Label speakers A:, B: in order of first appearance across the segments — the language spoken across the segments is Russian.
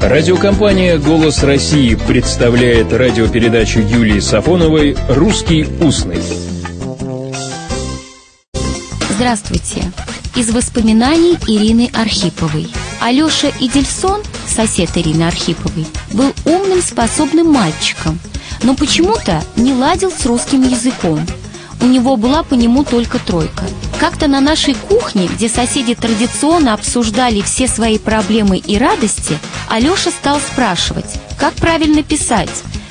A: Радиокомпания «Голос России» представляет радиопередачу Юлии Сафоновой «Русский устный».
B: Здравствуйте! Из воспоминаний Ирины Архиповой. Алеша Идельсон, сосед Ирины Архиповой, был умным, способным мальчиком, но почему-то не ладил с русским языком. У него была по нему только тройка – как-то на нашей кухне, где соседи традиционно обсуждали все свои проблемы и радости, Алеша стал спрашивать, как правильно писать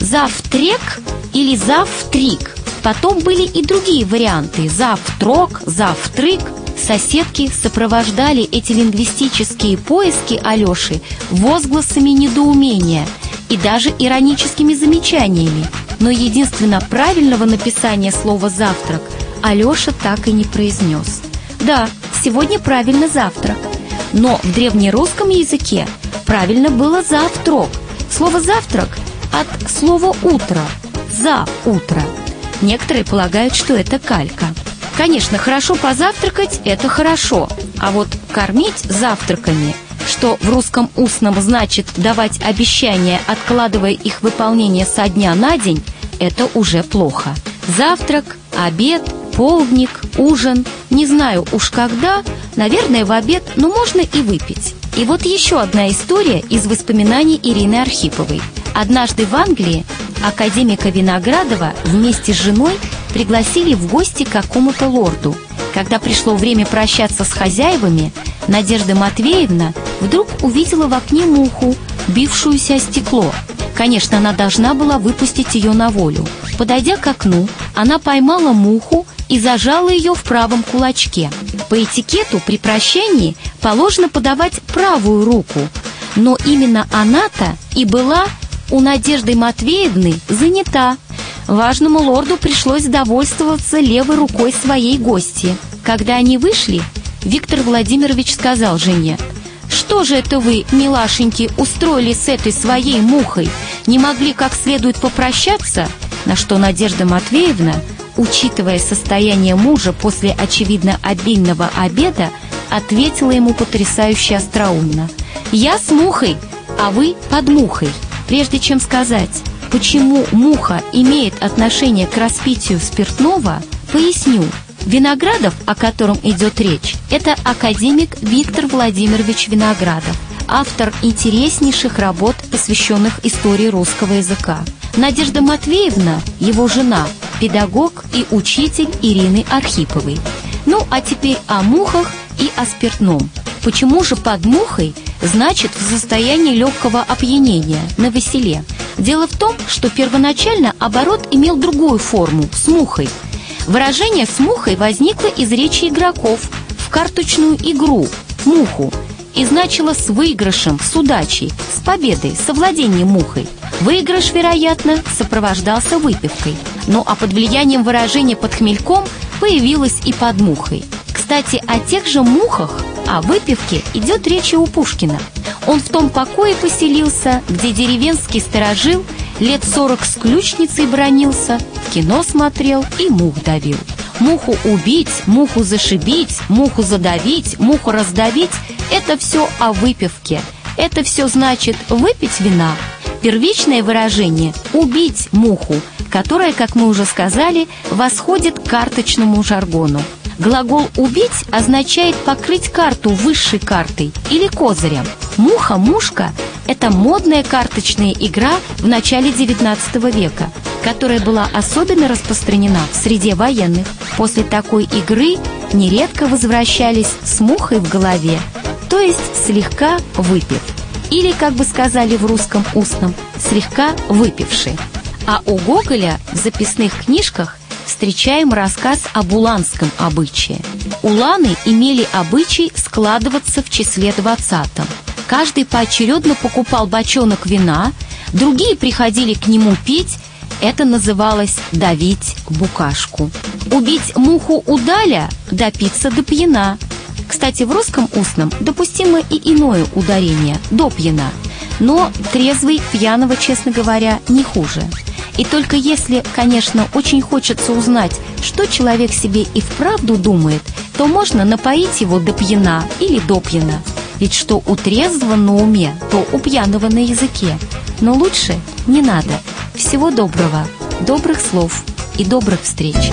B: «завтрек» или «завтрик». Потом были и другие варианты «завтрок», «завтрык». Соседки сопровождали эти лингвистические поиски Алеши возгласами недоумения и даже ироническими замечаниями. Но единственно правильного написания слова «завтрак» Алеша так и не произнес. Да, сегодня правильно завтрак. Но в древнерусском языке правильно было завтрак. Слово «завтрак» от слова «утро», «за утро». Некоторые полагают, что это калька. Конечно, хорошо позавтракать – это хорошо, а вот кормить завтраками, что в русском устном значит давать обещания, откладывая их выполнение со дня на день, это уже плохо. Завтрак, обед – полдник, ужин, не знаю уж когда, наверное, в обед, но можно и выпить. И вот еще одна история из воспоминаний Ирины Архиповой. Однажды в Англии академика Виноградова вместе с женой пригласили в гости какому-то лорду. Когда пришло время прощаться с хозяевами, Надежда Матвеевна вдруг увидела в окне муху, бившуюся о стекло. Конечно, она должна была выпустить ее на волю. Подойдя к окну, она поймала муху и зажала ее в правом кулачке. По этикету при прощании положено подавать правую руку, но именно она-то и была у Надежды Матвеевны занята. Важному лорду пришлось довольствоваться левой рукой своей гости. Когда они вышли, Виктор Владимирович сказал жене, «Что же это вы, милашеньки, устроили с этой своей мухой? Не могли как следует попрощаться?» На что Надежда Матвеевна учитывая состояние мужа после, очевидно, обильного обеда, ответила ему потрясающе остроумно. «Я с мухой, а вы под мухой». Прежде чем сказать, почему муха имеет отношение к распитию спиртного, поясню. Виноградов, о котором идет речь, это академик Виктор Владимирович Виноградов, автор интереснейших работ, посвященных истории русского языка. Надежда Матвеевна, его жена, педагог и учитель Ирины Архиповой. Ну, а теперь о мухах и о спиртном. Почему же под мухой значит в состоянии легкого опьянения, на веселе? Дело в том, что первоначально оборот имел другую форму – с мухой. Выражение «с мухой» возникло из речи игроков в карточную игру «муху» и значило «с выигрышем», «с удачей», «с победой», «с овладением мухой». Выигрыш, вероятно, сопровождался выпивкой. Ну а под влиянием выражения «под хмельком» появилась и под мухой. Кстати, о тех же мухах, о выпивке идет речь у Пушкина. Он в том покое поселился, где деревенский сторожил лет сорок с ключницей бронился, в кино смотрел и мух давил. Муху убить, муху зашибить, муху задавить, муху раздавить – это все о выпивке. Это все значит выпить вина – Первичное выражение «убить муху», которое, как мы уже сказали, восходит к карточному жаргону. Глагол «убить» означает покрыть карту высшей картой или козырем. Муха-мушка – это модная карточная игра в начале XIX века, которая была особенно распространена в среде военных. После такой игры нередко возвращались с мухой в голове, то есть слегка выпив или, как бы сказали в русском устном, слегка выпивший. А у Гоголя в записных книжках встречаем рассказ об уланском обычае. Уланы имели обычай складываться в числе двадцатом. Каждый поочередно покупал бочонок вина, другие приходили к нему пить, это называлось «давить букашку». Убить муху удаля, допиться до пьяна – кстати, в русском устном допустимо и иное ударение – до пьяна. Но трезвый пьяного, честно говоря, не хуже. И только если, конечно, очень хочется узнать, что человек себе и вправду думает, то можно напоить его до пьяна или до пьяна. Ведь что у трезвого на уме, то у пьяного на языке. Но лучше не надо. Всего доброго, добрых слов и добрых встреч.